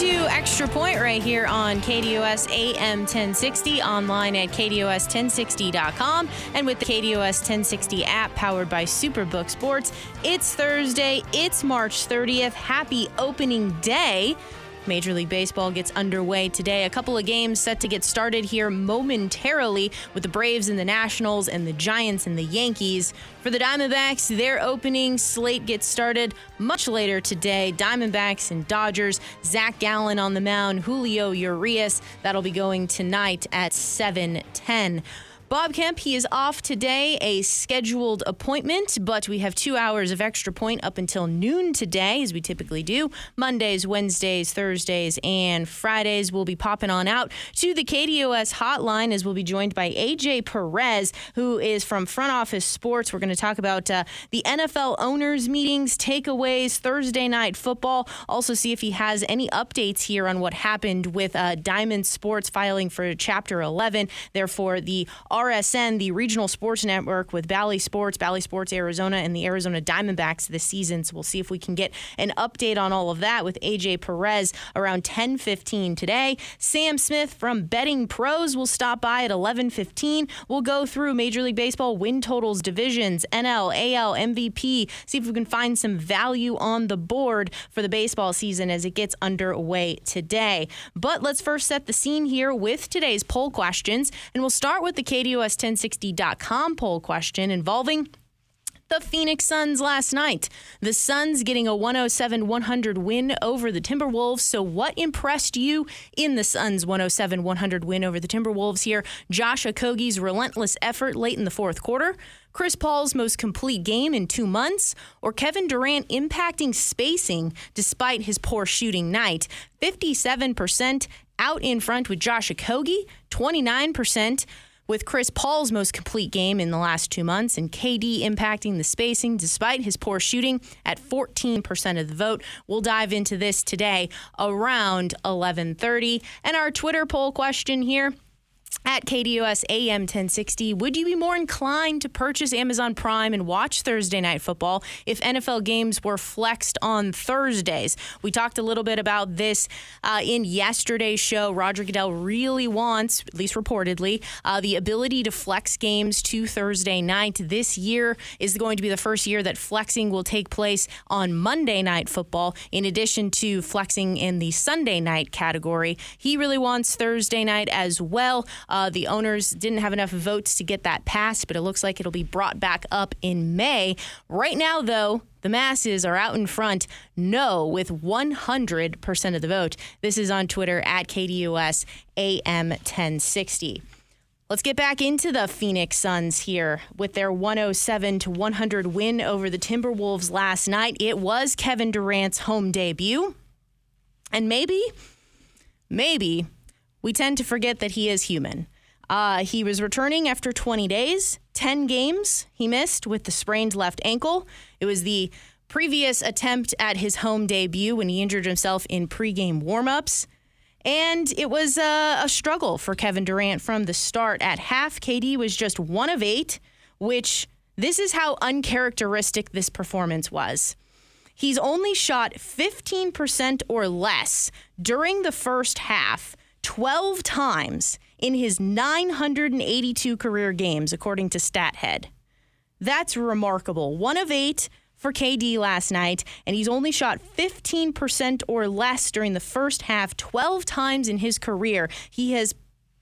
Into Extra Point right here on KDUS AM 1060, online at KDUS1060.com, and with the KDUS 1060 app powered by Superbook Sports. It's Thursday, it's March 30th. Happy opening day. Major League Baseball gets underway today. A couple of games set to get started here momentarily with the Braves and the Nationals and the Giants and the Yankees. For the Diamondbacks, their opening slate gets started much later today. Diamondbacks and Dodgers. Zach Gallen on the mound, Julio Urias. That'll be going tonight at 7:10. Bob Kemp, he is off today, a scheduled appointment, but we have two hours of extra point up until noon today, as we typically do. Mondays, Wednesdays, Thursdays, and Fridays. We'll be popping on out to the KDUS hotline as we'll be joined by AJ Perez, who is from Front Office Sports. We're going to talk about uh, the NFL owners' meetings, takeaways, Thursday night football. Also, see if he has any updates here on what happened with uh, Diamond Sports filing for Chapter 11. Therefore, the RSN, the regional sports network with Bally Sports, Bally Sports Arizona, and the Arizona Diamondbacks this season. So we'll see if we can get an update on all of that with AJ Perez around 10:15 today. Sam Smith from Betting Pros will stop by at 11:15. We'll go through Major League Baseball win totals, divisions, NL, AL, MVP. See if we can find some value on the board for the baseball season as it gets underway today. But let's first set the scene here with today's poll questions, and we'll start with the KDU KDUS1060.com poll question involving the Phoenix Suns last night. The Suns getting a 107 100 win over the Timberwolves. So, what impressed you in the Suns' 107 100 win over the Timberwolves here? Josh Okogie's relentless effort late in the fourth quarter, Chris Paul's most complete game in two months, or Kevin Durant impacting spacing despite his poor shooting night? 57% out in front with Josh Okogie, 29% with Chris Paul's most complete game in the last two months and KD impacting the spacing despite his poor shooting at 14% of the vote. We'll dive into this today around 11:30. And our Twitter poll question here at KDUS AM 1060. Would you be more inclined to purchase Amazon Prime and watch Thursday Night Football if NFL games were flexed on Thursdays? We talked a little bit about this uh, in yesterday's show. Roger Goodell really wants, at least reportedly, uh, the ability to flex games to Thursday night. This year is going to be the first year that flexing will take place on Monday Night Football, in addition to flexing in the Sunday night category. He really wants Thursday night as well. Uh, the owners didn't have enough votes to get that passed, but it looks like it'll be brought back up in May. Right now, though, the masses are out in front, no, with 100% of the vote. This is on Twitter at KDUS AM 1060. Let's get back into the Phoenix Suns here with their 107 to 100 win over the Timberwolves last night. It was Kevin Durant's home debut. And maybe, maybe we tend to forget that he is human. Uh, he was returning after 20 days, 10 games he missed with the sprained left ankle. It was the previous attempt at his home debut when he injured himself in pregame warmups. And it was a, a struggle for Kevin Durant from the start. At half, KD was just one of eight, which this is how uncharacteristic this performance was. He's only shot 15% or less during the first half 12 times in his 982 career games, according to StatHead. That's remarkable. One of eight for KD last night, and he's only shot 15% or less during the first half 12 times in his career. He has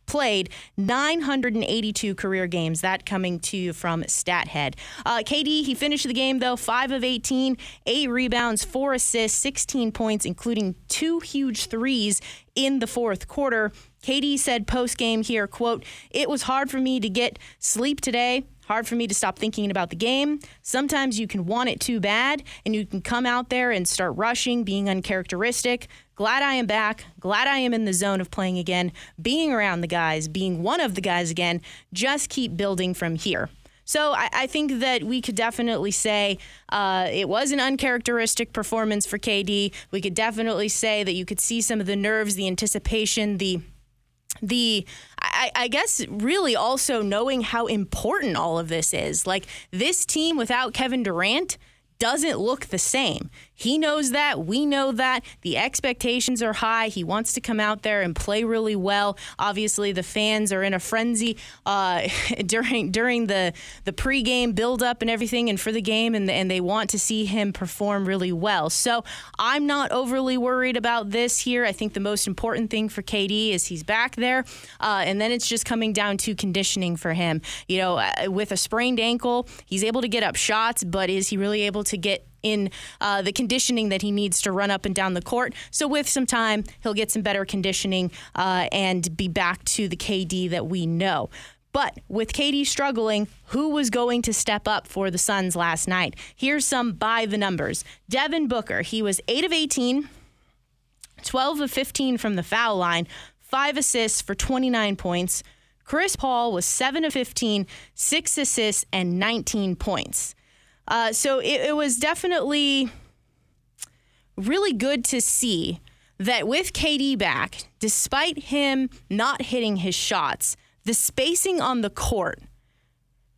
played 982 career games. That coming to you from StatHead. Uh, KD, he finished the game though, 5 of 18, 8 rebounds, 4 assists, 16 points, including two huge threes in the fourth quarter. KD said post game here, quote, It was hard for me to get sleep today hard for me to stop thinking about the game. Sometimes you can want it too bad, and you can come out there and start rushing, being uncharacteristic. Glad I am back. Glad I am in the zone of playing again, being around the guys, being one of the guys again. Just keep building from here. So I, I think that we could definitely say uh, it was an uncharacteristic performance for KD. We could definitely say that you could see some of the nerves, the anticipation, the the I, I, guess really also knowing how important all of this is. Like this team without Kevin Durant doesn't look the same. He knows that. We know that. The expectations are high. He wants to come out there and play really well. Obviously, the fans are in a frenzy uh, during during the the pregame buildup and everything, and for the game, and and they want to see him perform really well. So I'm not overly worried about this here. I think the most important thing for KD is he's back there, uh, and then it's just coming down to conditioning for him. You know, uh, with a sprained ankle, he's able to get up shots, but is he really able to get in uh, the conditioning that he needs to run up and down the court. So, with some time, he'll get some better conditioning uh, and be back to the KD that we know. But with KD struggling, who was going to step up for the Suns last night? Here's some by the numbers. Devin Booker, he was 8 of 18, 12 of 15 from the foul line, 5 assists for 29 points. Chris Paul was 7 of 15, 6 assists, and 19 points. Uh, so it, it was definitely really good to see that with KD back, despite him not hitting his shots, the spacing on the court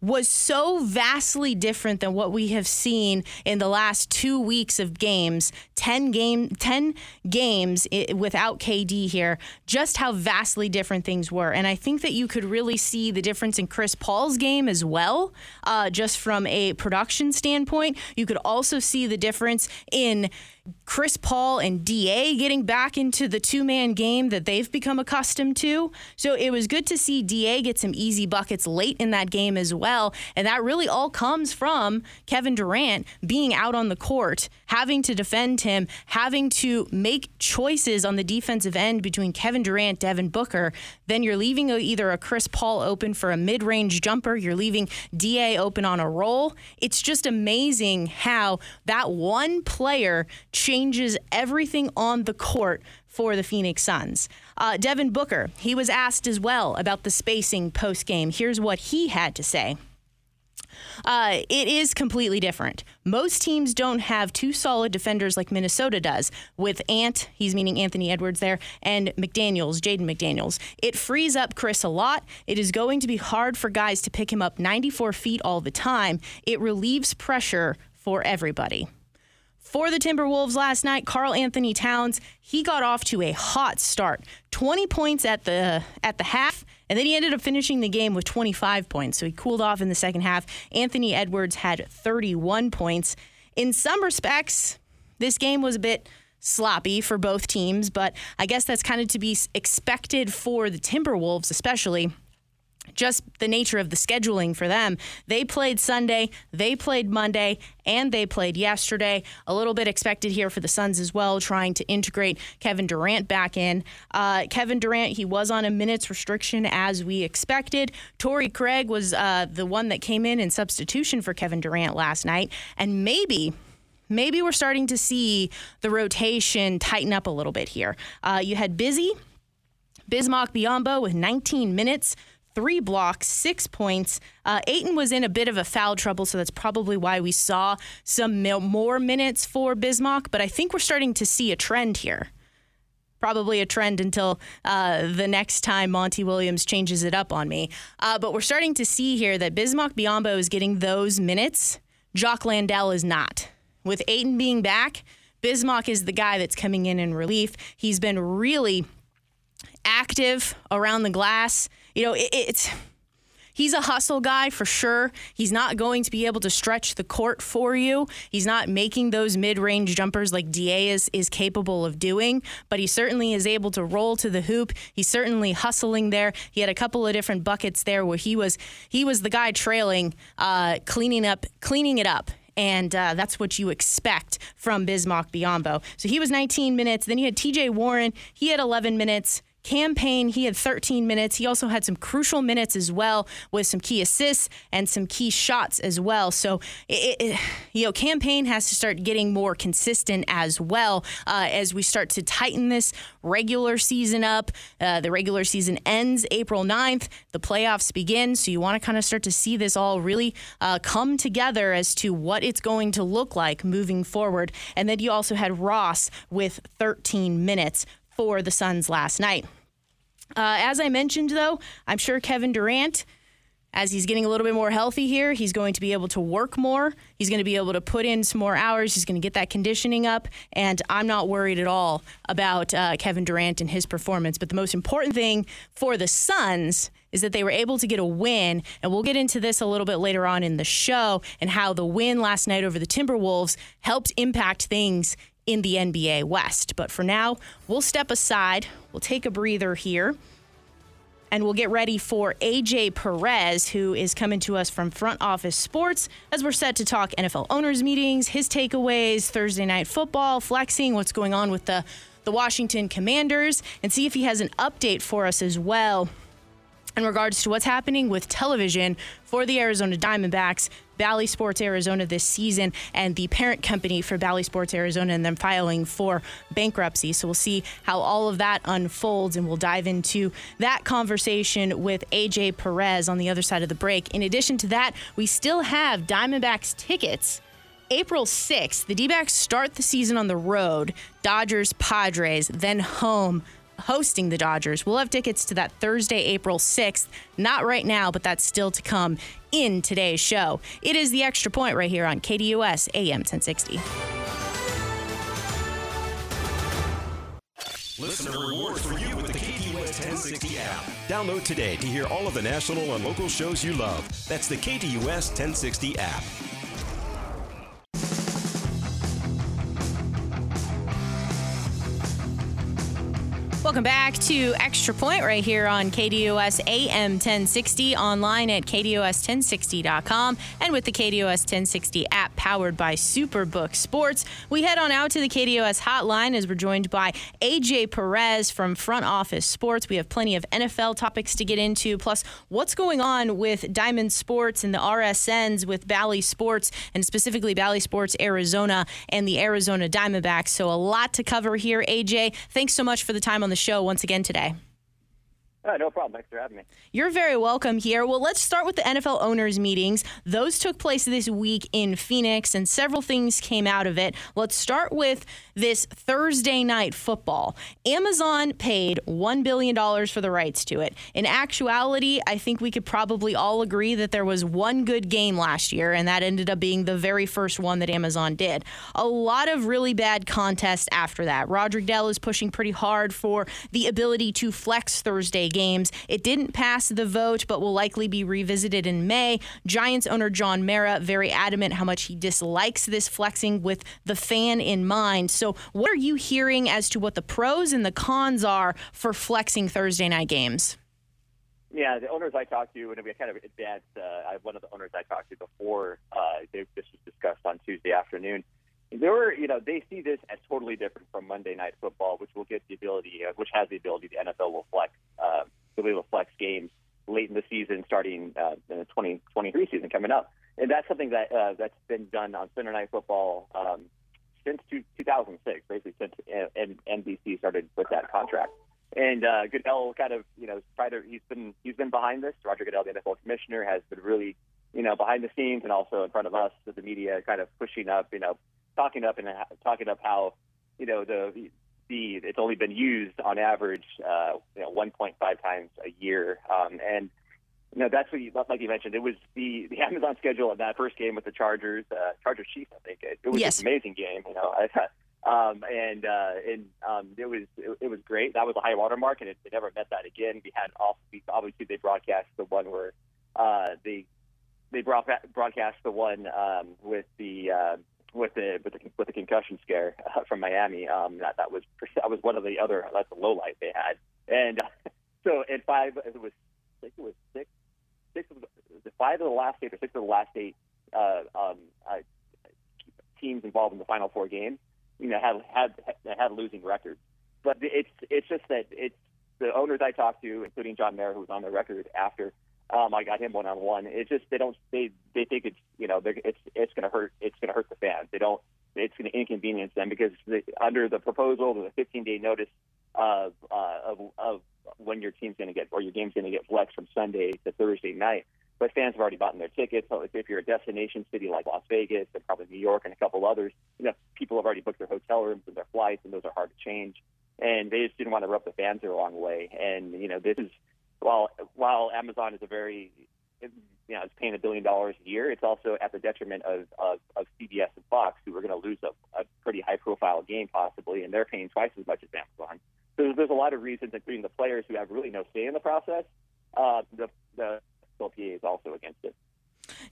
was so vastly different than what we have seen in the last two weeks of games. 10 game 10 games without KD here. Just how vastly different things were. And I think that you could really see the difference in Chris Paul's game as well uh, just from a production standpoint. You could also see the difference in Chris Paul and DA getting back into the two man game that they've become accustomed to. So it was good to see DA get some easy buckets late in that game as well. And that really all comes from Kevin Durant being out on the court, having to defend him, having to make choices on the defensive end between Kevin Durant, Devin Booker. Then you're leaving either a Chris Paul open for a mid range jumper, you're leaving DA open on a roll. It's just amazing how that one player changes everything on the court for the Phoenix Suns. Uh, Devin Booker, he was asked as well about the spacing post game. Here's what he had to say. Uh, it is completely different. Most teams don't have two solid defenders like Minnesota does, with Ant, he's meaning Anthony Edwards there, and McDaniels, Jaden McDaniels. It frees up Chris a lot. It is going to be hard for guys to pick him up 94 feet all the time. It relieves pressure for everybody for the Timberwolves last night, Karl-Anthony Towns, he got off to a hot start. 20 points at the at the half, and then he ended up finishing the game with 25 points. So he cooled off in the second half. Anthony Edwards had 31 points. In some respects, this game was a bit sloppy for both teams, but I guess that's kind of to be expected for the Timberwolves especially just the nature of the scheduling for them. They played Sunday, they played Monday, and they played yesterday. A little bit expected here for the Suns as well, trying to integrate Kevin Durant back in. Uh, Kevin Durant, he was on a minutes restriction as we expected. Torrey Craig was uh, the one that came in in substitution for Kevin Durant last night, and maybe maybe we're starting to see the rotation tighten up a little bit here. Uh, you had Busy, Bismack Biyombo with 19 minutes three blocks, six points. Uh, Ayton was in a bit of a foul trouble, so that's probably why we saw some more minutes for Bismack. But I think we're starting to see a trend here. Probably a trend until uh, the next time Monty Williams changes it up on me. Uh, but we're starting to see here that Bismack Biyombo is getting those minutes. Jock Landale is not. With Ayton being back, Bismack is the guy that's coming in in relief. He's been really active around the glass you know, it, it's he's a hustle guy for sure. He's not going to be able to stretch the court for you. He's not making those mid-range jumpers like Da is is capable of doing, but he certainly is able to roll to the hoop. He's certainly hustling there. He had a couple of different buckets there where he was he was the guy trailing, uh, cleaning up, cleaning it up and uh, that's what you expect from Bismack Biyombo. So he was 19 minutes. Then you had TJ Warren. He had 11 minutes. Cam Payne, he had 13 minutes. He also had some crucial minutes as well with some key assists and some key shots as well. So, it, it, you know, Cam Payne has to start getting more consistent as well uh, as we start to tighten this regular season up. Uh, the regular season ends April 9th. The playoffs begin. So, you want to kind of start to see this all really uh, come together as to what it's going to look like moving forward. And then you also had Ross with 13 minutes for the Suns last night. Uh, as I mentioned, though, I'm sure Kevin Durant, as he's getting a little bit more healthy here, he's going to be able to work more. He's going to be able to put in some more hours. He's going to get that conditioning up. And I'm not worried at all about uh, Kevin Durant and his performance. But the most important thing for the Suns is that they were able to get a win. And we'll get into this a little bit later on in the show and how the win last night over the Timberwolves helped impact things in the NBA West. But for now, we'll step aside, we'll take a breather here, and we'll get ready for AJ Perez, who is coming to us from Front Office Sports, as we're set to talk NFL owners' meetings, his takeaways, Thursday night football, flexing, what's going on with the, the Washington Commanders, and see if he has an update for us as well in regards to what's happening with television for the Arizona Diamondbacks, Bally Sports Arizona this season, and the parent company for Bally Sports Arizona, and them filing for bankruptcy. So we'll see how all of that unfolds, and we'll dive into that conversation with AJ Perez on the other side of the break. In addition to that, we still have Diamondbacks tickets. April 6th, the D backs start the season on the road Dodgers, Padres, then home hosting the Dodgers. We'll have tickets to that Thursday, April 6th. Not right now, but that's still to come in today's show. It is the extra point right here on KDUS AM 1060. Listener rewards for you with the KDUS 1060 app. Download today to hear all of the national and local shows you love. That's the KDUS 1060 app. Welcome back to Extra Point right here on KDUS AM 1060, online at KDUS1060.com, and with the KDUS 1060 app powered by Superbook Sports. We head on out to the KDUS hotline as we're joined by AJ Perez from Front Office Sports. We have plenty of NFL topics to get into, plus what's going on with Diamond Sports and the RSNs with Bally Sports, and specifically Bally Sports Arizona and the Arizona Diamondbacks. So a lot to cover here, AJ. Thanks so much for the time on the show once again today. Uh, no problem. Thanks for having me. You're very welcome here. Well, let's start with the NFL owners' meetings. Those took place this week in Phoenix, and several things came out of it. Let's start with this Thursday night football. Amazon paid $1 billion for the rights to it. In actuality, I think we could probably all agree that there was one good game last year, and that ended up being the very first one that Amazon did. A lot of really bad contests after that. Roger Goodell is pushing pretty hard for the ability to flex Thursday games. It didn't pass the vote, but will likely be revisited in May. Giants owner John Mara very adamant how much he dislikes this flexing with the fan in mind. So, what are you hearing as to what the pros and the cons are for flexing Thursday night games? Yeah, the owners I talked to, and we kind of advanced. Uh, one of the owners I talked to before uh, this was discussed on Tuesday afternoon. They were, you know, they see this as totally different from Monday Night Football, which will get the ability, uh, which has the ability, the NFL will flex, uh, will flex games late in the season, starting uh, in the 2023 season coming up, and that's something that uh, that's been done on Sunday Night Football um, since two, 2006, basically since uh, NBC started with that contract. And uh, Goodell kind of, you know, tried to. He's been he's been behind this. Roger Goodell, the NFL commissioner, has been really, you know, behind the scenes and also in front of us, the media, kind of pushing up, you know, talking up and talking up how you know the the it's only been used on average uh, you know 1.5 times a year, um, and you know that's what you like you mentioned. It was the the Amazon schedule of that first game with the Chargers, uh, Chargers Chiefs. I think it, it was yes. an amazing game. You know. Um, and uh, and um, it was it, it was great. That was a high water mark, and it, it never met that again. We had off obviously they broadcast the one where uh, they they broadcast the one um, with the uh, with the with the with the concussion scare uh, from Miami. Um, that that was that was one of the other that's a low light they had. And so at five, it was I think it was six six of the, the five of the last eight or six of the last eight uh, um, uh, teams involved in the final four games. You know, had had had losing records. But it's it's just that it's the owners I talked to, including John Mara, who was on the record after um, I got him one on one. It's just they don't they they think it's you know it's it's going to hurt it's going to hurt the fans. They don't it's going to inconvenience them because the, under the proposal, the 15 day notice of, uh, of of when your team's going to get or your game's going to get flexed from Sunday to Thursday night. But fans have already bought their tickets. So if you're a destination city like Las Vegas and probably New York and a couple others, you know people have already booked their hotel rooms and their flights, and those are hard to change. And they just didn't want to rub the fans the wrong way. And you know this is while while Amazon is a very you know, it's paying a billion dollars a year. It's also at the detriment of, of, of CBS and Fox, who are going to lose a, a pretty high profile game possibly, and they're paying twice as much as Amazon. So there's, there's a lot of reasons, including the players who have really no say in the process. Uh, the the LPA is also against it.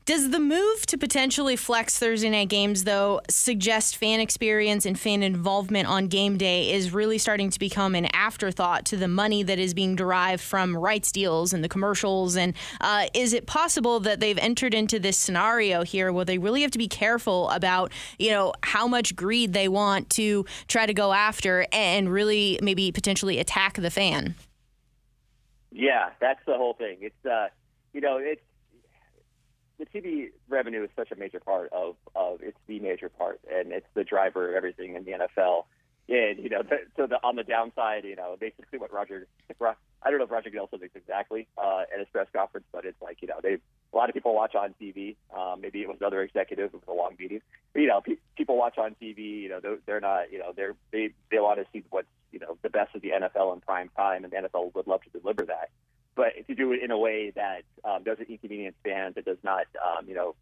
Does the move to potentially flex Thursday night games, though, suggest fan experience and fan involvement on game day is really starting to become an afterthought to the money that is being derived from rights deals and the commercials? And uh, is it possible that they've entered into this scenario here where they really have to be careful about, you know, how much greed they want to try to go after and really maybe potentially attack the fan? Yeah, that's the whole thing. It's, uh, you know, it's the TV revenue is such a major part of, of it's the major part, and it's the driver of everything in the NFL. And you know, the, so the, on the downside, you know, basically what Roger, I don't know if Roger Goodell said this exactly uh, at his press conference, but it's like you know, they a lot of people watch on TV. Um, maybe it was another executive with a long meeting. But, you know, pe- people watch on TV. You know, they're, they're not. You know, they're they they want to see what's you know the best of the NFL in prime time, and the NFL would love to deliver that but to do it in a way that um, doesn't inconvenience fans, that does not, um, you know,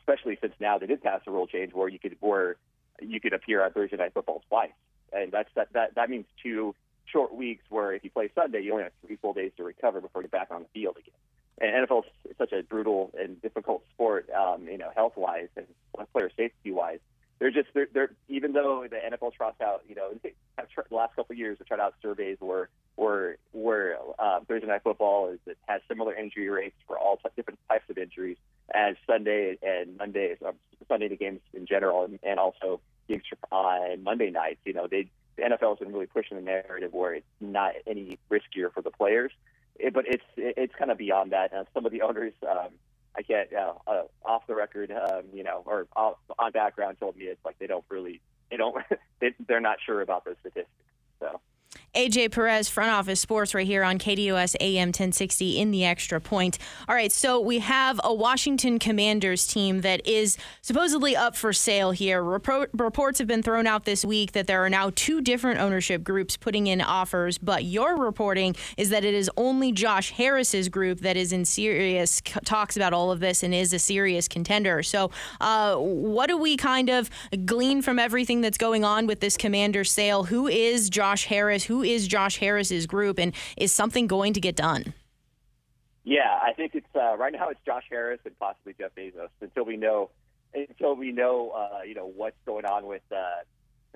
especially since now they did pass a rule change where you could where you could appear on Thursday night football twice, and that's that that that means two short weeks where if you play Sunday, you only have three full days to recover before you get back on the field again. And NFL is such a brutal and difficult sport, um, you know, health wise and player safety wise. They're just they're, they're even though the NFL trots out, you know, the last couple of years they tried out surveys where where where uh, Thursday night football is it has similar injury rates for all t- different types of injuries as Sunday and Monday um, Sunday games in general, and, and also games on Monday nights. You know, they the NFL has been really pushing the narrative where it's not any riskier for the players, it, but it's it's kind of beyond that. Uh, some of the owners. Um, I can't uh, uh, off the record, um, you know, or off, on background told me it's like they don't really, they don't, they, they're not sure about those statistics. So. AJ Perez, front office sports, right here on KDUS AM 1060 in the extra point. All right, so we have a Washington Commanders team that is supposedly up for sale here. Report, reports have been thrown out this week that there are now two different ownership groups putting in offers, but your reporting is that it is only Josh Harris's group that is in serious talks about all of this and is a serious contender. So, uh, what do we kind of glean from everything that's going on with this Commander sale? Who is Josh Harris? Who is Josh Harris's group, and is something going to get done? Yeah, I think it's uh, right now it's Josh Harris and possibly Jeff Bezos until we know until we know uh, you know what's going on with uh,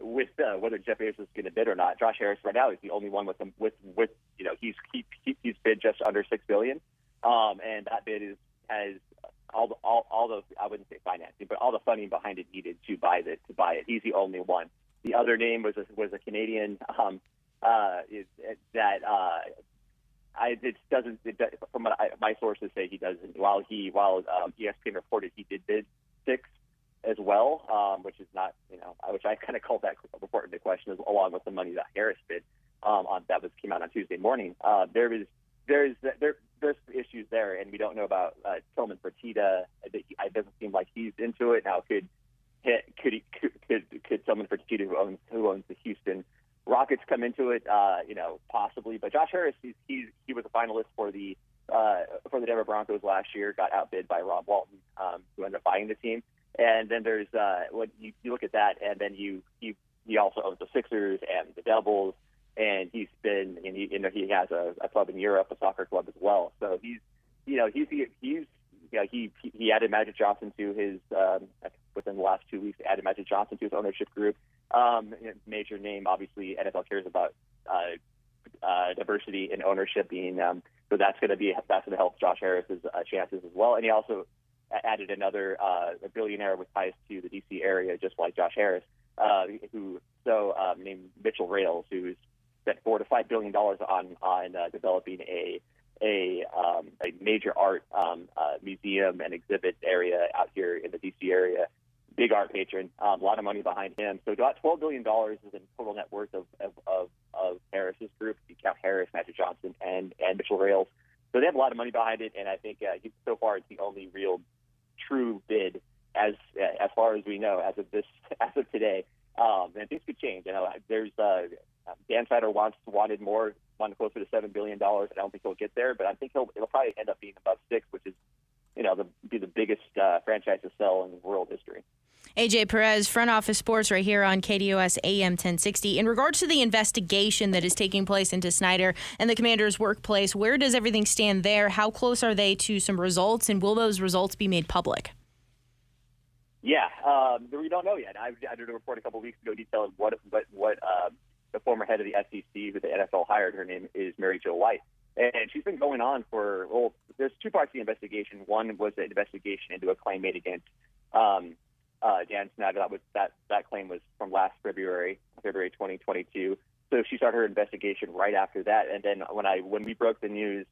with uh, whether Jeff Bezos is going to bid or not. Josh Harris right now is the only one with them with with you know he's he, he's bid just under six billion, um, and that bid is has all the all all the I wouldn't say financing, but all the funding behind it needed to buy it to buy it. He's the only one. The other name was a, was a Canadian um, uh, is that uh, I it doesn't it, from what I, my sources say he doesn't. While he while um, ESPN reported he did bid six as well, um, which is not you know which I kind of called that report into question along with the money that Harris bid um, on that was came out on Tuesday morning. Uh, there is there's there there's issues there, and we don't know about uh, Tillman Fertitta. It doesn't seem like he's into it now. Could could he, could could, could Tillman Fertitta who owns who owns the Houston Rockets come into it, uh, you know, possibly. But Josh Harris, he's, he's he was a finalist for the uh, for the Denver Broncos last year. Got outbid by Rob Walton, um, who ended up buying the team. And then there's uh, when you, you look at that, and then you he he also owns the Sixers and the Devils, and he's been and he you know he has a, a club in Europe, a soccer club as well. So he's you know he's he's you know, he he added Magic Johnson to his um, within the last two weeks. Added Magic Johnson to his ownership group. Um, major name, obviously, NFL cares about uh, uh, diversity in ownership being um, so that's going to be that's going to help Josh Harris's uh, chances as well. And he also added another uh, billionaire with ties to the DC area, just like Josh Harris, uh, who so um, named Mitchell Rales, who's spent four to five billion dollars on on uh, developing a a, um, a major art um, uh, museum and exhibit area out here in the DC area. Big art patron, um, a lot of money behind him. So about twelve billion dollars is in total net worth of of, of, of Harris's group. You count Harris, Magic Johnson, and and Mitchell Rales. So they have a lot of money behind it, and I think uh, so far it's the only real true bid as as far as we know as of this as of today. Um, and things could change. You know, there's uh, Dan Snyder wants wanted more, wanted closer to seven billion dollars. I don't think he'll get there, but I think he'll it'll probably end up being above six, which is you know the, be the biggest uh, franchise to sell in world history. AJ Perez, front office sports, right here on KDUS AM 1060. In regards to the investigation that is taking place into Snyder and the commander's workplace, where does everything stand there? How close are they to some results, and will those results be made public? Yeah, um, we don't know yet. I, I did a report a couple of weeks ago detailing what what what uh, the former head of the SEC, who the NFL hired. Her name is Mary Jo White, and she's been going on for well. There's two parts to the investigation. One was an investigation into a claim made against um, uh, Dan Snyder. That that that claim was from last February, February 2022. So she started her investigation right after that. And then when I when we broke the news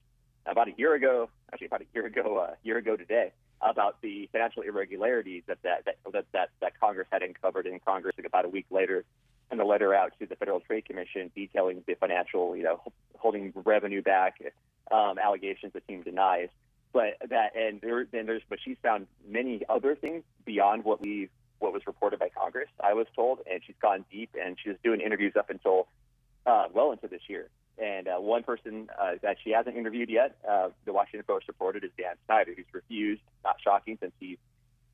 about a year ago, actually about a year ago, a uh, year ago today, about the financial irregularities that that that that, that Congress had uncovered in Congress about a week later, and a letter out to the Federal Trade Commission detailing the financial, you know, holding revenue back um, allegations the team denies. But that and there and there's but she's found many other things beyond what we what was reported by Congress. I was told, and she's gone deep, and she's doing interviews up until uh, well into this year. And uh, one person uh, that she hasn't interviewed yet, uh, the Washington Post reported, is Dan Snyder, who's refused. Not shocking, since he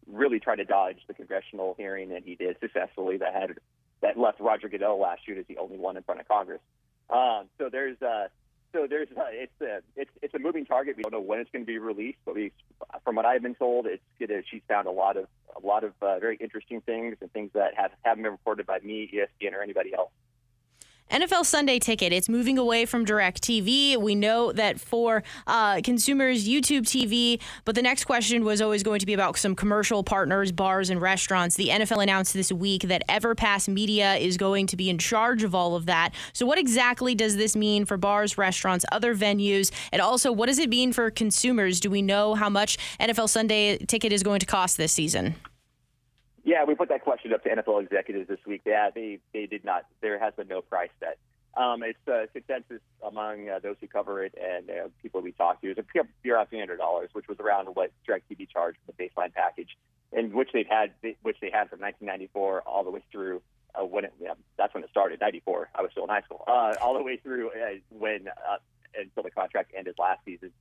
really tried to dodge the congressional hearing, and he did successfully. That had that left Roger Goodell last year as the only one in front of Congress. Um, so there's uh, so there's uh, it's a it's it's a moving target. We don't know when it's going to be released, but we, from what I've been told, it's gonna, she's found a lot of a lot of uh, very interesting things and things that have haven't been reported by me, ESPN, or anybody else. NFL Sunday Ticket. It's moving away from DirecTV. We know that for uh, consumers, YouTube TV. But the next question was always going to be about some commercial partners, bars, and restaurants. The NFL announced this week that Everpass Media is going to be in charge of all of that. So, what exactly does this mean for bars, restaurants, other venues? And also, what does it mean for consumers? Do we know how much NFL Sunday Ticket is going to cost this season? Yeah, we put that question up to NFL executives this week. Yeah, they they did not. There has been no price set. Um, it's a consensus among uh, those who cover it and uh, people we talk to is a pure three hundred dollars, which was around what DirecTV charged for the baseline package, and which they've had, which they had from 1994 all the way through uh, when it, yeah, that's when it started. 94, I was still in high school. Uh, all the way through uh, when uh, until the contract ended last season.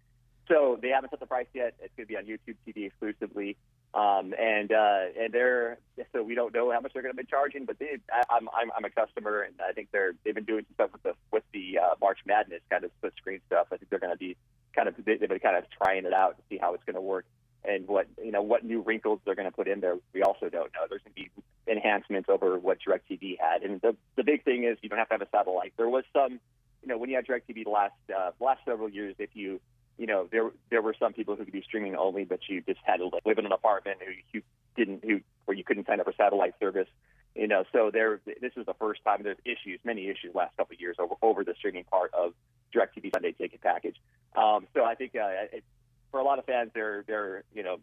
So they haven't set the price yet. It's going to be on YouTube TV exclusively. Um, and uh, and they're so we don't know how much they're going to be charging, but they, I, I'm, I'm I'm a customer, and I think they're they've been doing some stuff with the with the uh, March Madness kind of split screen stuff. I think they're going to be kind of they've been kind of trying it out to see how it's going to work and what you know what new wrinkles they're going to put in there. We also don't know. There's going to be enhancements over what DirecTV had, and the the big thing is you don't have to have a satellite. There was some, you know, when you had DirecTV the last uh, last several years, if you you know, there there were some people who could do streaming only, but you just had to live in an apartment who you didn't who where you couldn't sign up for satellite service. You know, so there this is the first time there's issues, many issues last couple of years over over the streaming part of DirecTV Sunday Ticket package. Um, so I think uh, it, for a lot of fans, they're they're you know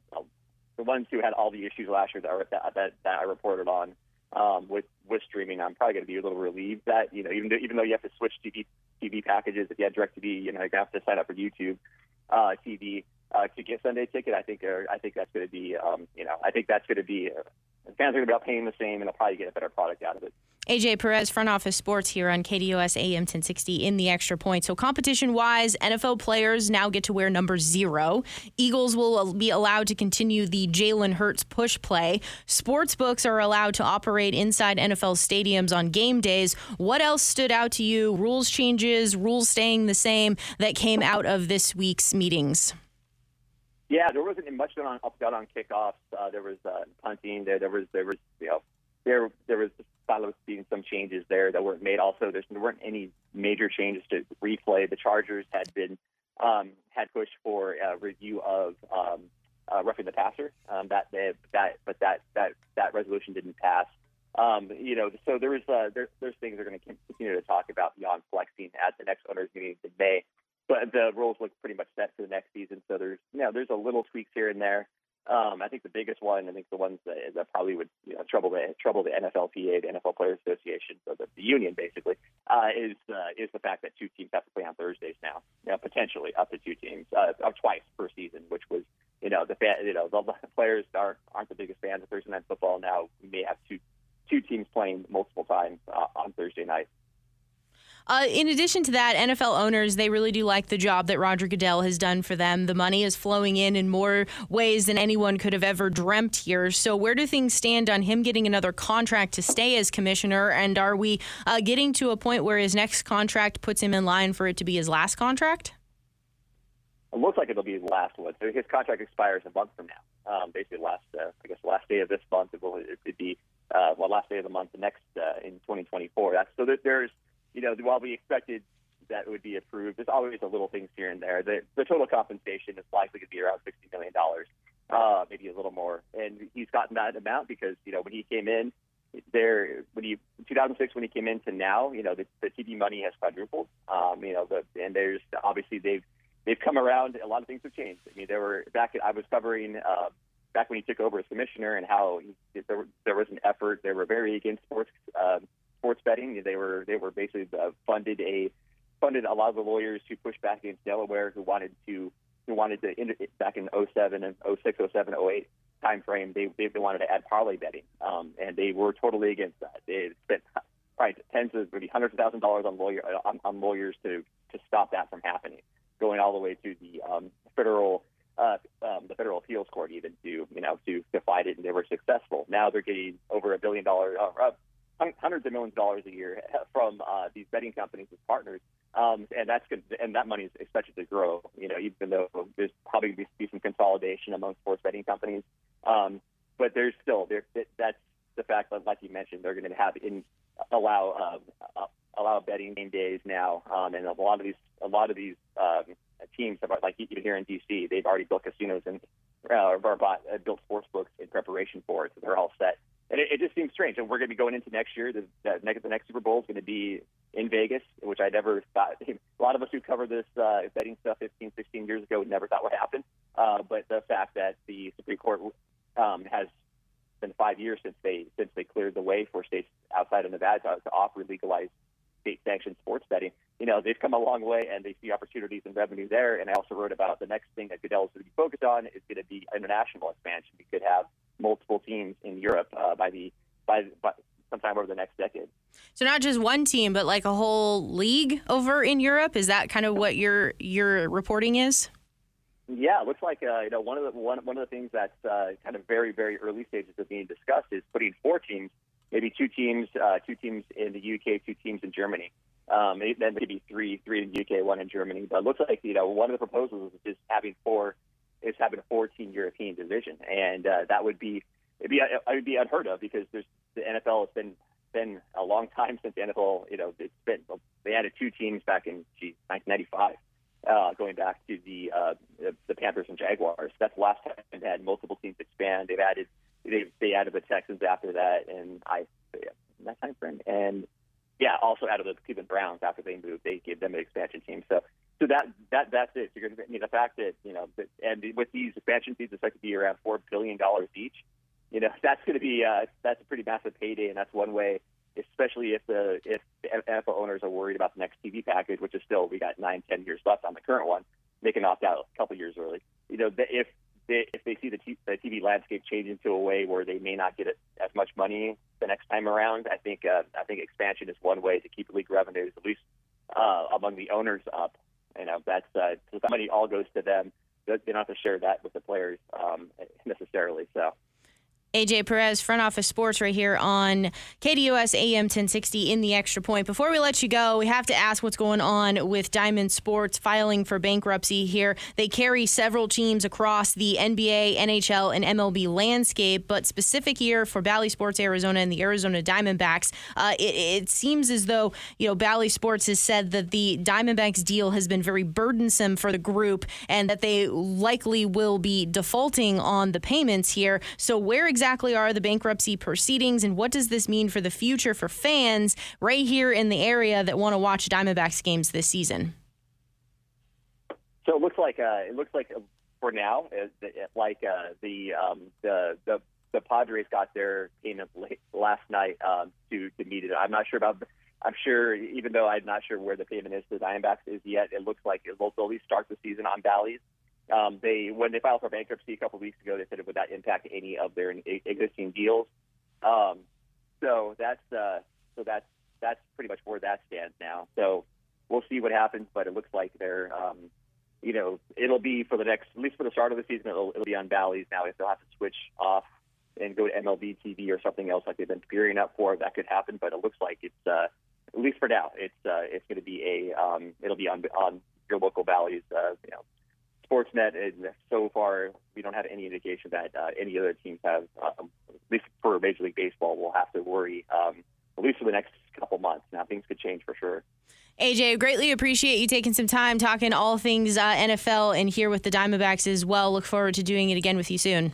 the ones who had all the issues last year that that, that, that I reported on um, with with streaming. I'm probably going to be a little relieved that you know even though, even though you have to switch TV TV packages, if you have DirecTV, you know you have to sign up for YouTube uh, TV uh, to get Sunday ticket. I think I think that's going to be um, you know I think that's going to be uh, fans are going to be paying the same and they'll probably get a better product out of it. AJ Perez, front office sports here on KDUS AM 1060 in the extra point. So, competition wise, NFL players now get to wear number zero. Eagles will be allowed to continue the Jalen Hurts push play. Sports books are allowed to operate inside NFL stadiums on game days. What else stood out to you? Rules changes, rules staying the same that came out of this week's meetings? Yeah, there wasn't much done on done on kickoffs. Uh, there was uh, punting. There, there was there was you know there there was thought was seeing some changes there that weren't made. Also, there weren't any major changes to replay. The Chargers had been um, had pushed for a review of um, uh, roughing the passer. Um, that they, that but that that that resolution didn't pass. Um, you know, so there is uh, there, there's things they're going to continue to talk about beyond flexing at the next owners meeting in May. But the rules look pretty much set for the next season. So there's you know there's a little tweaks here and there. Um, I think the biggest one, I think the ones that, that probably would you know, trouble the trouble the NFLPA, the NFL Players Association, so the, the union basically, uh, is uh, is the fact that two teams have to play on Thursdays now, you know, potentially up to two teams, uh, or twice per season, which was you know the fan, you know the players aren't aren't the biggest fans of Thursday night football. Now we may have two two teams playing multiple times uh, on Thursday night. Uh, in addition to that, NFL owners, they really do like the job that Roger Goodell has done for them. The money is flowing in in more ways than anyone could have ever dreamt here. So, where do things stand on him getting another contract to stay as commissioner? And are we uh, getting to a point where his next contract puts him in line for it to be his last contract? It looks like it'll be his last one. His contract expires a month from now. Um, basically, last uh, I guess last day of this month. It will it'd be uh, well last day of the month, the next uh, in 2024. That's so that there's you know, while we expected that would be approved, there's always a little things here and there. The, the total compensation is likely to be around $60 million, uh, maybe a little more. And he's gotten that amount because, you know, when he came in, there when he 2006 when he came in to now, you know, the, the TV money has quadrupled. Um, you know, the, and there's obviously they've they've come around. A lot of things have changed. I mean, there were back I was covering uh, back when he took over as commissioner and how he, there there was an effort. They were very against sports uh, sports betting. They were they were basically uh, funded a funded a lot of the lawyers who pushed back against Delaware who wanted to who wanted to back in 07 and 06, 07, 08 time frame. They they wanted to add parlay betting, um, and they were totally against that. They spent probably tens of maybe hundreds of thousand dollars on lawyer on, on lawyers to to stop that from happening, going all the way to the um, federal. Uh, um, the federal appeals court even to you know to, to fight it and they were successful. Now they're getting over a billion dollar uh, hundreds of millions of dollars a year from uh, these betting companies as partners, um, and that's good. And that money is expected to grow. You know, even though there's probably to be some consolidation among sports betting companies, um, but there's still there. That's the fact that, like you mentioned, they're going to have in allow uh, uh, allow betting days now, um, and a lot of these a lot of these um, teams have like even here in DC, they've already built casinos and uh, or bought, uh, built sports books in preparation for it, so they're all set and it, it just seems strange. And we're going to be going into next year. The, the next the next Super Bowl is going to be in Vegas, which I never thought. A lot of us who covered this uh, betting stuff 15, 16 years ago never thought would happen. Uh, but the fact that the Supreme Court um, has been five years since they since they cleared the way for states outside of Nevada to, to offer legalized state-sanctioned sports betting. You know, they've come a long way, and they see opportunities and revenue there. And I also wrote about the next thing that Goodell is going to be focused on is going to be international expansion. We could have multiple teams in Europe uh, by the by, by sometime over the next decade. So not just one team, but like a whole league over in Europe. Is that kind of what your your reporting is? Yeah, it looks like uh, you know one of the one one of the things that's uh, kind of very very early stages of being discussed is putting four teams, maybe two teams, uh, two teams in the UK, two teams in Germany. Um, then maybe three, three in the UK, one in Germany. But it looks like you know one of the proposals is just having four is having a 14 European division, and uh, that would be it'd be it would be unheard of because there's the NFL has been been a long time since the NFL. You know, it's been they added two teams back in geez, 1995. Uh, going back to the uh, the Panthers and Jaguars, that's the last time they had multiple teams expand. They've added they they added the Texans after that, and I that time frame, and yeah, also added the Cleveland Browns after they moved. They gave them an expansion team. So so that that that's it. You're going to I mean the fact that you know that, and with these expansion fees, it's like to be around four billion dollars each. You know that's going to be uh, that's a pretty massive payday, and that's one way. Especially if the if the NFL owners are worried about the next TV package, which is still we got nine ten years left on the current one, they can opt out a couple years early. You know if they, if they see the, t- the TV landscape change into a way where they may not get as much money the next time around, I think uh, I think expansion is one way to keep league revenues at least uh, among the owners up you know, that's uh, that money all goes to them. They don't have to share that with the players um, necessarily. So. AJ Perez, front office sports, right here on KDUS AM 1060 in the extra point. Before we let you go, we have to ask what's going on with Diamond Sports filing for bankruptcy here. They carry several teams across the NBA, NHL, and MLB landscape, but specific here for Bally Sports Arizona and the Arizona Diamondbacks, uh, it, it, seems as though you know Bally Sports has said that the Diamondbacks deal has been very burdensome for the group and that they likely will be defaulting on the payments here. So where exactly exactly are the bankruptcy proceedings, and what does this mean for the future for fans right here in the area that want to watch Diamondbacks games this season? So it looks like uh, it looks like uh, for now, like uh, the, um, the the the Padres got their payment late last night um, to to meet it. I'm not sure about. I'm sure, even though I'm not sure where the payment is to Diamondbacks is yet, it looks like it will at least start the season on Bally's. Um, they when they filed for bankruptcy a couple of weeks ago, they said it would not impact any of their existing deals. Um, so that's uh, so that's that's pretty much where that stands now. So we'll see what happens, but it looks like they're um, you know it'll be for the next at least for the start of the season it'll, it'll be on Bally's now. If they'll have to switch off and go to MLB TV or something else like they've been gearing up for, that could happen. But it looks like it's uh, at least for now, it's uh, it's going to be a um, it'll be on on your local Bally's uh, you know Sportsnet, and so far we don't have any indication that uh, any other teams have, um, at least for Major League Baseball, will have to worry um, at least for the next couple months. Now things could change for sure. AJ, greatly appreciate you taking some time talking all things uh, NFL and here with the Diamondbacks as well. Look forward to doing it again with you soon.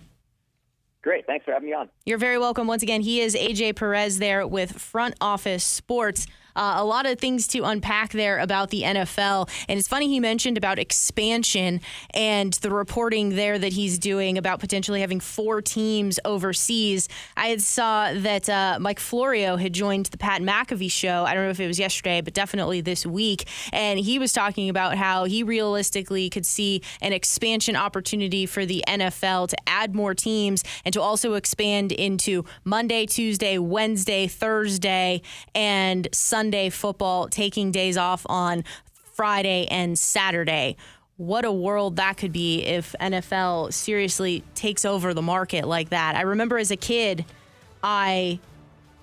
Great. Thanks for having me on. You're very welcome. Once again, he is AJ Perez there with Front Office Sports. Uh, a lot of things to unpack there about the NFL. And it's funny he mentioned about expansion and the reporting there that he's doing about potentially having four teams overseas. I had saw that uh, Mike Florio had joined the Pat McAfee show. I don't know if it was yesterday, but definitely this week. And he was talking about how he realistically could see an expansion opportunity for the NFL to add more teams and to also expand into Monday, Tuesday, Wednesday, Thursday, and Sunday Sunday football, taking days off on Friday and Saturday. What a world that could be if NFL seriously takes over the market like that. I remember as a kid, I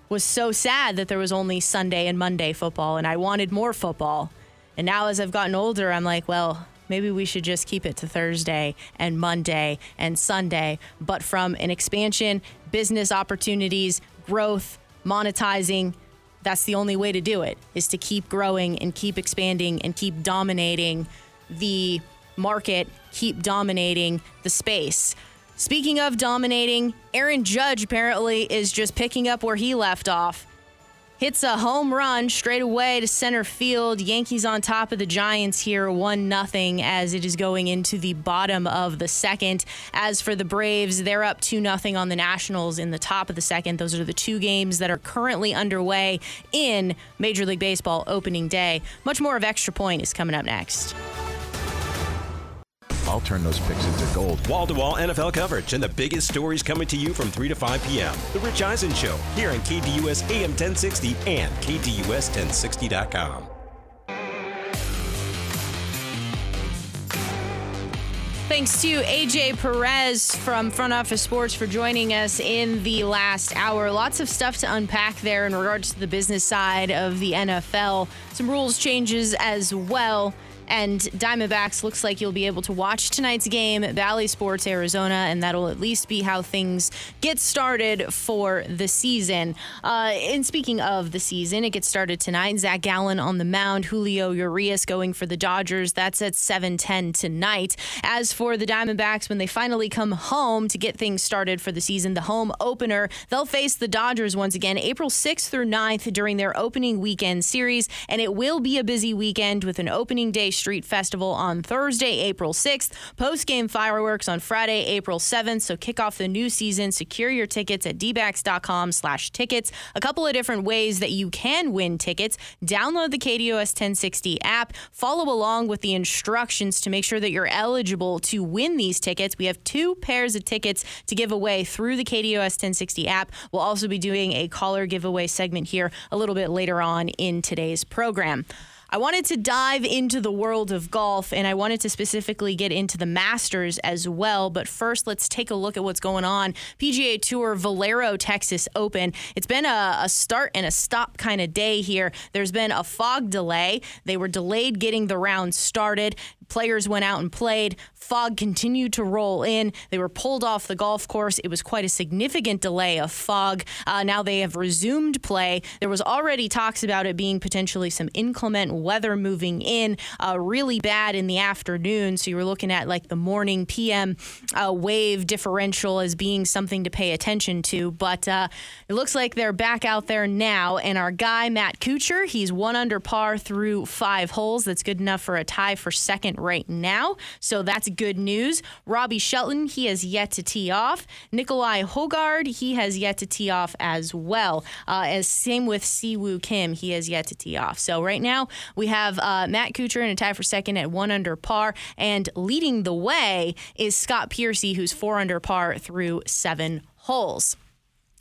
was so sad that there was only Sunday and Monday football, and I wanted more football. And now, as I've gotten older, I'm like, well, maybe we should just keep it to Thursday and Monday and Sunday. But from an expansion, business opportunities, growth, monetizing, that's the only way to do it is to keep growing and keep expanding and keep dominating the market, keep dominating the space. Speaking of dominating, Aaron Judge apparently is just picking up where he left off hits a home run straight away to center field. Yankees on top of the Giants here, 1 0 as it is going into the bottom of the second. As for the Braves, they're up 2 0 on the Nationals in the top of the second. Those are the two games that are currently underway in Major League Baseball opening day. Much more of Extra Point is coming up next. I'll turn those picks into gold. Wall to wall NFL coverage and the biggest stories coming to you from 3 to 5 p.m. The Rich Eisen Show here on KDUS AM 1060 and KDUS1060.com. Thanks to AJ Perez from Front Office Sports for joining us in the last hour. Lots of stuff to unpack there in regards to the business side of the NFL. Some rules changes as well. And Diamondbacks looks like you'll be able to watch tonight's game Bally Sports Arizona, and that'll at least be how things get started for the season. Uh, and speaking of the season, it gets started tonight. Zach Gallen on the mound, Julio Urias going for the Dodgers. That's at 7:10 tonight. As for the Diamondbacks, when they finally come home to get things started for the season, the home opener, they'll face the Dodgers once again, April 6th through 9th during their opening weekend series, and it will be a busy weekend with an opening day Street Festival on Thursday, April 6th, post game fireworks on Friday, April 7th. So kick off the new season. Secure your tickets at dbacks.com slash tickets. A couple of different ways that you can win tickets. Download the KDUS 1060 app. Follow along with the instructions to make sure that you're eligible to win these tickets. We have two pairs of tickets to give away through the KDUS 1060 app. We'll also be doing a caller giveaway segment here a little bit later on in today's program. I wanted to dive into the world of golf and I wanted to specifically get into the Masters as well. But first, let's take a look at what's going on. PGA Tour Valero Texas Open. It's been a, a start and a stop kind of day here. There's been a fog delay. They were delayed getting the round started. Players went out and played. Fog continued to roll in. They were pulled off the golf course. It was quite a significant delay of fog. Uh, now they have resumed play. There was already talks about it being potentially some inclement weather moving in. Uh, really bad in the afternoon. So you were looking at like the morning PM uh, wave differential as being something to pay attention to. But uh, it looks like they're back out there now. And our guy, Matt Kuchar, he's one under par through five holes. That's good enough for a tie for second right now. So that's good news. Robbie Shelton, he has yet to tee off. Nicolai Hojgaard, he has yet to tee off as well. Uh, as same with Si Woo Kim, he has yet to tee off. So right now we have uh, Matt Kuchar in a tie for second at one under par, and leading the way is Scott Piercy, who's four under par through seven holes.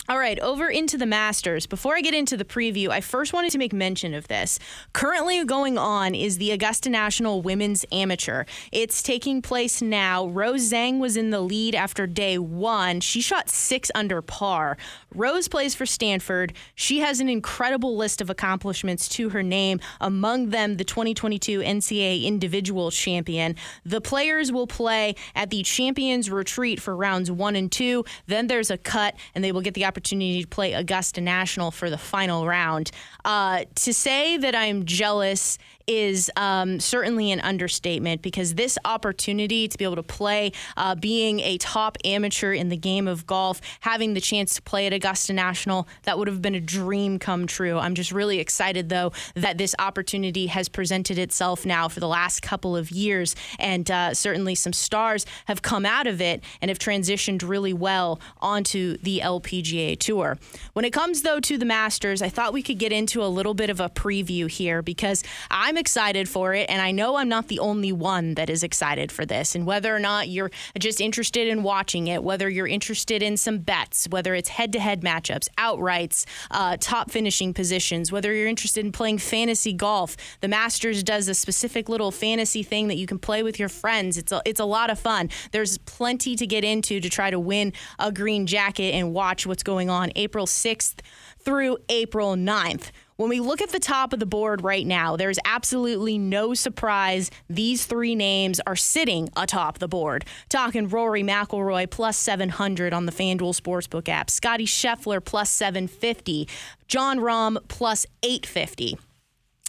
All right, over into the Masters. Before I get into the preview, I first wanted to make mention of this. Currently going on is the Augusta National Women's Amateur. It's taking place now. Rose Zhang was in the lead after day one. She shot six under par. Rose plays for Stanford. She has an incredible list of accomplishments to her name, among them the 2022 NCAA Individual Champion. The players will play at the Champions Retreat for rounds one and two. Then there's a cut, and they will get the opportunity to play Augusta National for the final round. Uh, to say that I'm jealous is um, certainly an understatement because this opportunity to be able to play, uh, being a top amateur in the game of golf, having the chance to play at Augusta National, that would have been a dream come true. I'm just really excited, though, that this opportunity has presented itself now for the last couple of years. And uh, certainly some stars have come out of it and have transitioned really well onto the LPGA Tour. When it comes, though, to the Masters, I thought we could get into a little bit of a preview here because I'm I'm excited for it, and I know I'm not the only one that is excited for this. And whether or not you're just interested in watching it, whether you're interested in some bets, whether it's head to head matchups, outrights, uh, top finishing positions, whether you're interested in playing fantasy golf, the Masters does a specific little fantasy thing that you can play with your friends. It's a, it's a lot of fun. There's plenty to get into to try to win a green jacket and watch what's going on April 6th through April 9th. When we look at the top of the board right now, there's absolutely no surprise these three names are sitting atop the board. Talking Rory McIlroy plus 700 on the FanDuel Sportsbook app, Scotty Scheffler plus 750, Jon Rahm plus 850.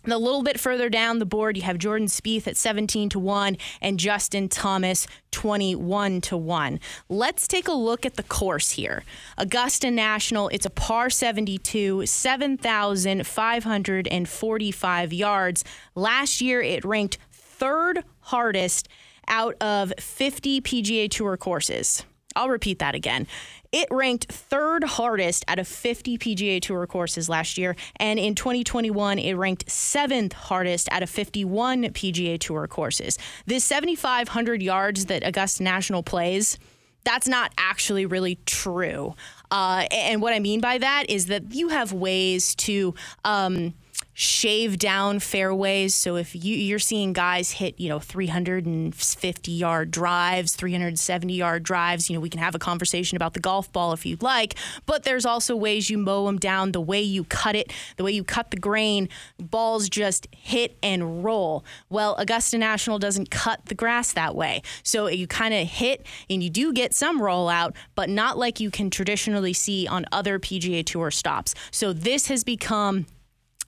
A little bit further down the board, you have Jordan Spieth at 17 to 1 and Justin Thomas 21 to 1. Let's take a look at the course here. Augusta National, it's a par 72, 7,545 yards. Last year, it ranked third hardest out of 50 PGA Tour courses. I'll repeat that again. It ranked third hardest out of 50 PGA Tour courses last year. And in 2021, it ranked seventh hardest out of 51 PGA Tour courses. This 7,500 yards that Augusta National plays, that's not actually really true. Uh, and what I mean by that is that you have ways to. Um, shave down fairways. So if you, you're seeing guys hit, you know, 350 yard drives, 370 yard drives, you know, we can have a conversation about the golf ball if you'd like. But there's also ways you mow them down, the way you cut it, the way you cut the grain, balls just hit and roll. Well, Augusta National doesn't cut the grass that way. So you kind of hit and you do get some rollout, but not like you can traditionally see on other PGA Tour stops. So this has become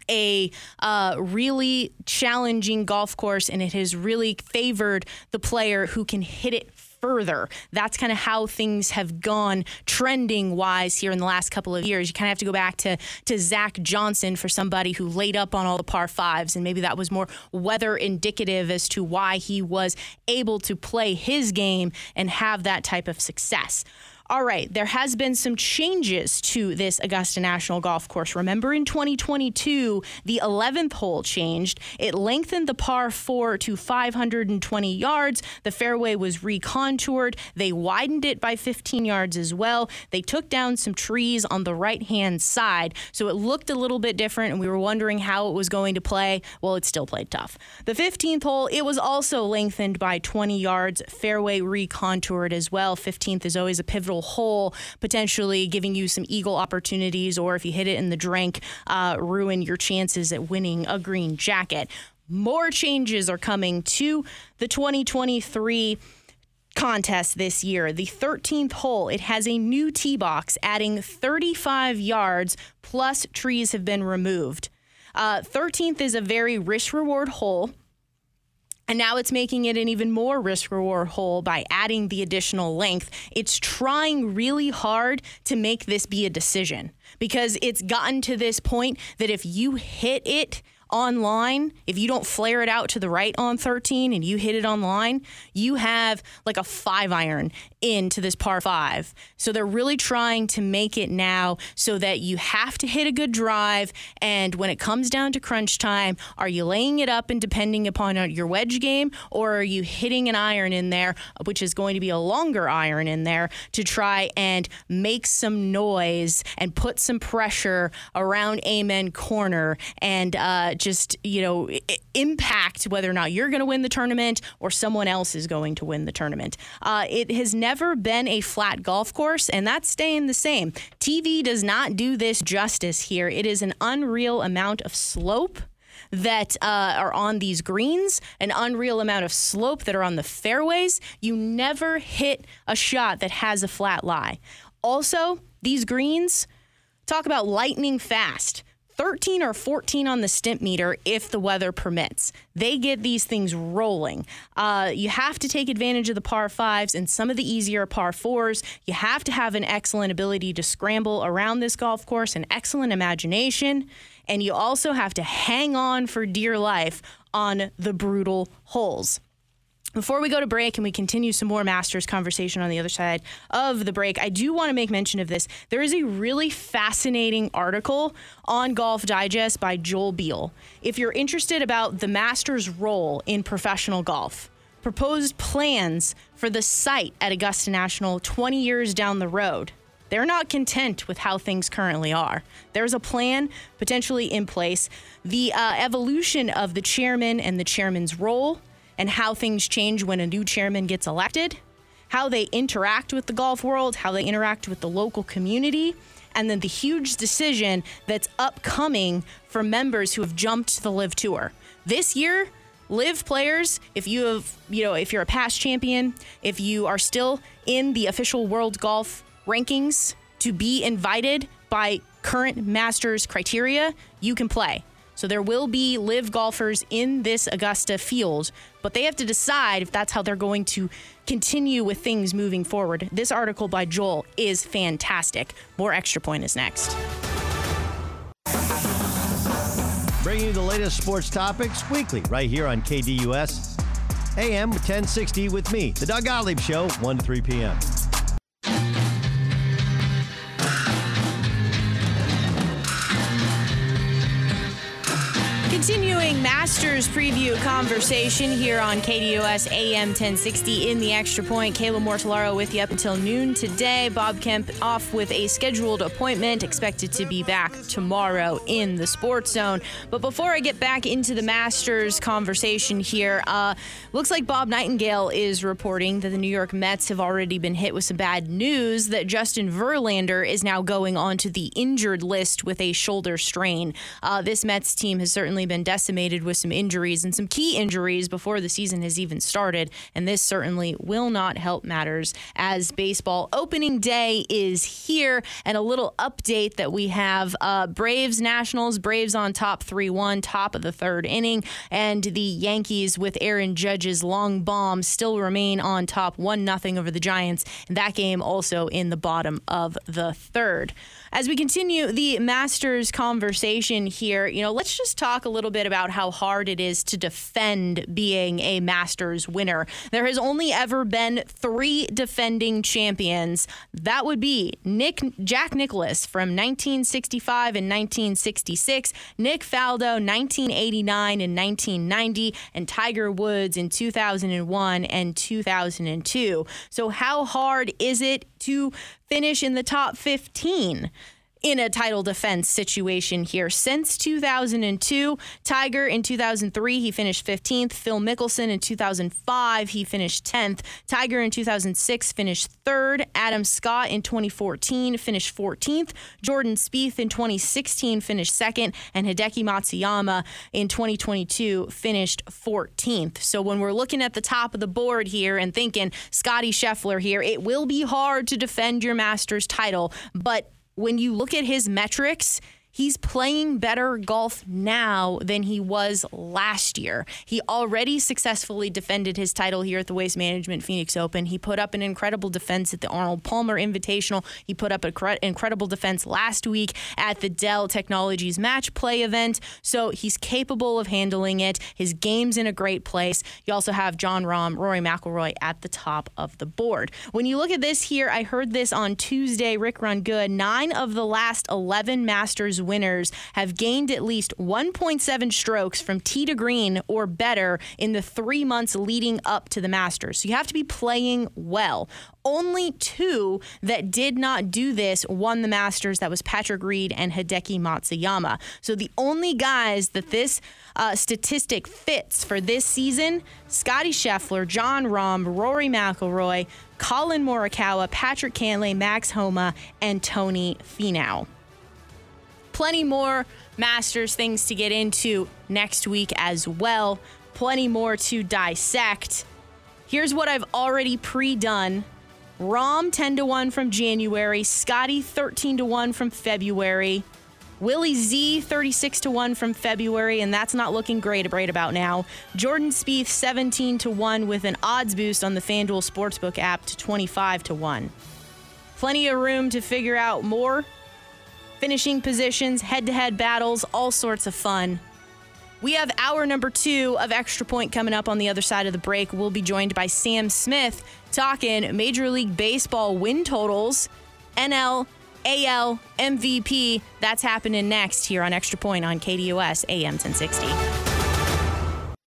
a uh, really challenging golf course, and it has really favored the player who can hit it further. That's kind of how things have gone trending wise here in the last couple of years. You kind of have to go back to to Zach Johnson for somebody who laid up on all the par fives, and maybe that was more weather indicative as to why he was able to play his game and have that type of success. All right, there has been some changes to this Augusta National Golf Course. Remember in 2022, the 11th hole changed. It lengthened the par 4 to 520 yards. The fairway was recontoured. They widened it by 15 yards as well. They took down some trees on the right-hand side, so it looked a little bit different and we were wondering how it was going to play. Well, it still played tough. The 15th hole, it was also lengthened by 20 yards, fairway recontoured as well. 15th is always a pivotal hole, potentially giving you some eagle opportunities, or if you hit it in the drink, uh, ruin your chances at winning a green jacket. More changes are coming to the 2023 contest this year. The 13th hole, it has a new tee box adding 35 yards plus trees have been removed. Uh, 13th is a very risk reward hole. And now it's making it an even more risk reward hole by adding the additional length. It's trying really hard to make this be a decision because it's gotten to this point that if you hit it, online, if you don't flare it out to the right on 13 and you hit it online, you have like a five iron into this par five. So they're really trying to make it now so that you have to hit a good drive. And when it comes down to crunch time, are you laying it up and depending upon uh, your wedge game, or are you hitting an iron in there, which is going to be a longer iron in there to try and make some noise and put some pressure around Amen Corner and uh, just, you know, impact whether or not you're going to win the tournament or someone else is going to win the tournament. Uh, it has never been a flat golf course, and that's staying the same. TV does not do this justice here. It is an unreal amount of slope that uh, are on these greens, an unreal amount of slope that are on the fairways. You never hit a shot that has a flat lie. Also, these greens talk about lightning fast. 13 or 14 on the Stimpmeter if the weather permits. They get these things rolling. Uh, you have to take advantage of the par fives and some of the easier par fours. You have to have an excellent ability to scramble around this golf course, an excellent imagination, and you also have to hang on for dear life on the brutal holes. Before we go to break and we continue some more Masters conversation on the other side of the break, I do want to make mention of this. There is a really fascinating article on Golf Digest by Joel Beall. If you're interested about the Masters' role in professional golf, proposed plans for the site at Augusta National 20 years down the road. They're not content with how things currently are. There's a plan potentially in place. The uh, evolution of the chairman and the chairman's role and how things change when a new chairman gets elected, how they interact with the golf world, how they interact with the local community, and then the huge decision that's upcoming for members who have jumped the LIV Tour. This year, Live players, if you have, you know, if you're a past champion, if you are still in the official world golf rankings to be invited by current Masters criteria, you can play. So there will be LIV golfers in this Augusta field, but they have to decide if that's how they're going to continue with things moving forward. This article by Joel is fantastic. More Extra Point is next. Bringing you the latest sports topics weekly right here on KDUS AM 1060 with me, The Doug Gottlieb Show, 1 to 3 p.m. Masters preview conversation here on KDUS AM 1060 in the Extra Point. Kayla Mortellaro with you up until noon today. Bob Kemp off with a scheduled appointment, expected to be back tomorrow in the Sports Zone. But before I get back into the Masters conversation here, uh, looks like Bob Nightingale is reporting that the New York Mets have already been hit with some bad news that Justin Verlander is now going onto the injured list with a shoulder strain. Uh, this Mets team has certainly been decimated with some injuries and some key injuries before the season has even started. And this certainly will not help matters as baseball opening day is here. And a little update that we have uh, Braves Nationals, Braves on top 3 1, top of the third inning. And the Yankees with Aaron Judge's long bomb still remain on top 1 0 over the Giants. And that game also in the bottom of the third. As we continue the Masters conversation here, you know, let's just talk a little bit about how hard it is to defend being a Masters winner. There has only ever been three defending champions. That would be Nick Jack Nicklaus from 1965 and 1966, Nick Faldo 1989 and 1990, and Tiger Woods in 2001 and 2002. So how hard is it to finish in the top 15 in a title defense situation here. Since 2002, Tiger in 2003, he finished 15th. Phil Mickelson in 2005, he finished 10th. Tiger in 2006 finished third. Adam Scott in 2014 finished 14th. Jordan Spieth in 2016 finished second. And Hideki Matsuyama in 2022 finished 14th. So when we're looking at the top of the board here and thinking Scotty Scheffler here, it will be hard to defend your Masters title, but when you look at his metrics, He's playing better golf now than he was last year. He already successfully defended his title here at the Waste Management Phoenix Open. He put up an incredible defense at the Arnold Palmer Invitational. He put up an incredible defense last week at the Dell Technologies Match Play event. So he's capable of handling it. His game's in a great place. You also have Jon Rahm, Rory McIlroy at the top of the board. When you look at this here, I heard this on Tuesday. Rick Run Good. Nine of the last 11 Masters winners have gained at least 1.7 strokes from tee to green or better in the three months leading up to the Masters. So you have to be playing well. Only two that did not do this won the Masters. That was Patrick Reed and Hideki Matsuyama. So the only guys that this uh, statistic fits for this season Scotty Scheffler, Jon Rahm, Rory McIlroy, Collin Morikawa, Patrick Cantlay, Max Homa, and Tony Finau plenty more Masters things to get into next week as well. Plenty more to dissect. Here's what I've already pre done Rahm 10 to 1 from January, Scotty 13 to 1 from February. Willie Z 36 to 1 from February, and that's not looking great right about now. Jordan Spieth 17 to 1 with an odds boost on the FanDuel Sportsbook app to 25 to 1. Plenty of room to figure out more finishing positions, head to head battles, all sorts of fun. We have hour number two of Extra Point coming up on the other side of the break. We'll be joined by Sam Smith talking Major League Baseball win totals, NL, AL, MVP. That's happening next here on Extra Point on KDUS AM 1060.